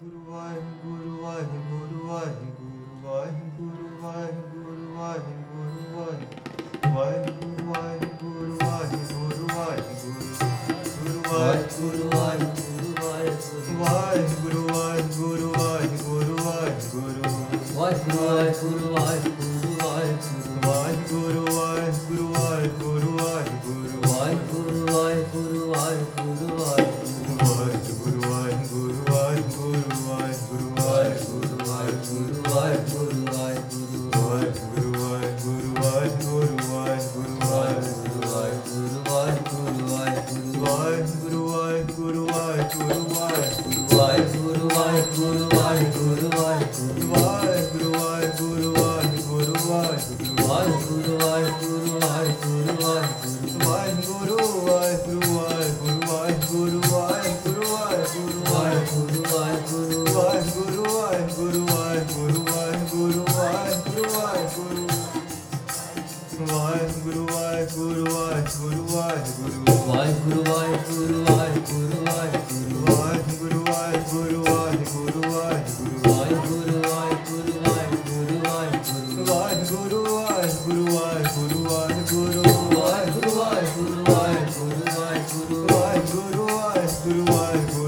Guru why would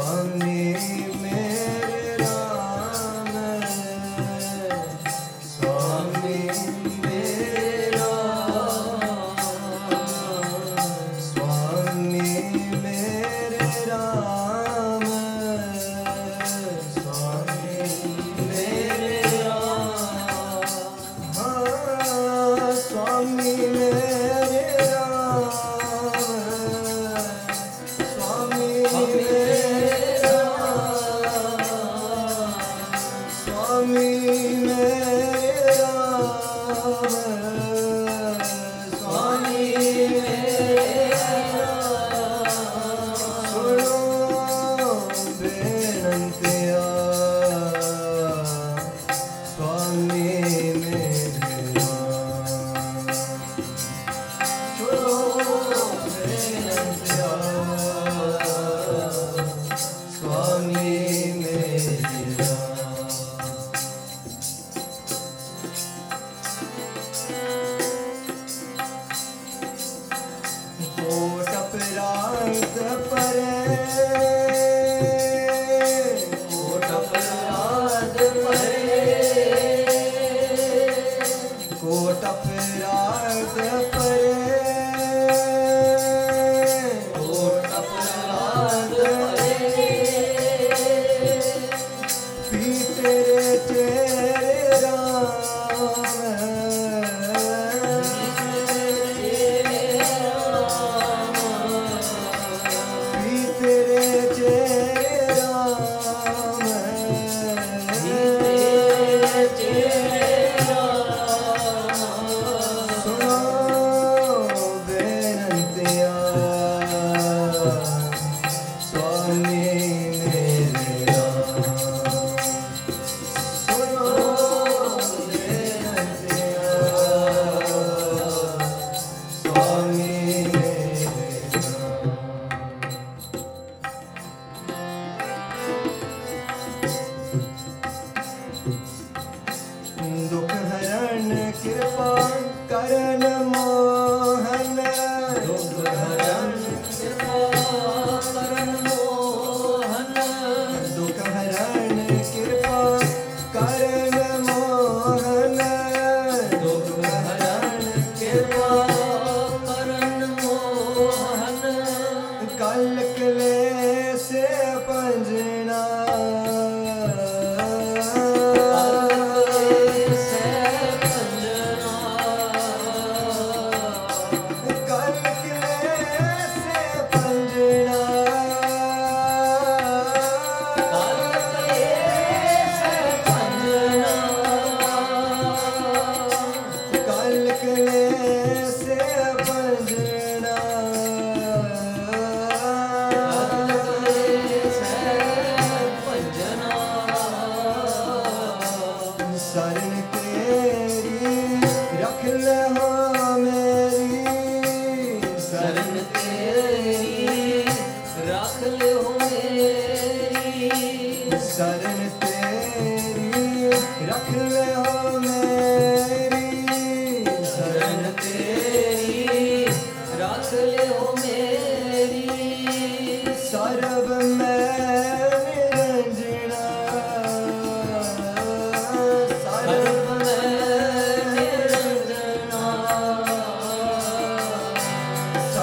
Swami. ਸਰਨ ਰੱਖ ਲਿਓ ਮੇਰੀ। ਸਰਨ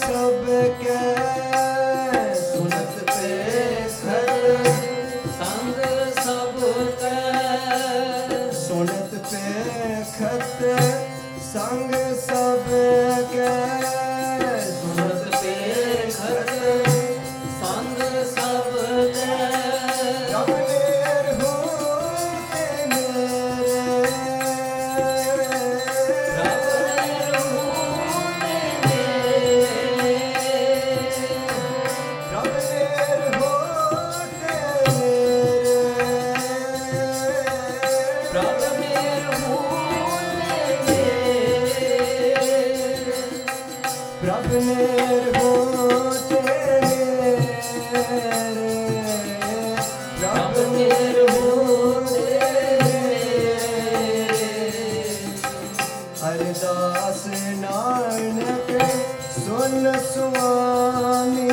सबके والنسواني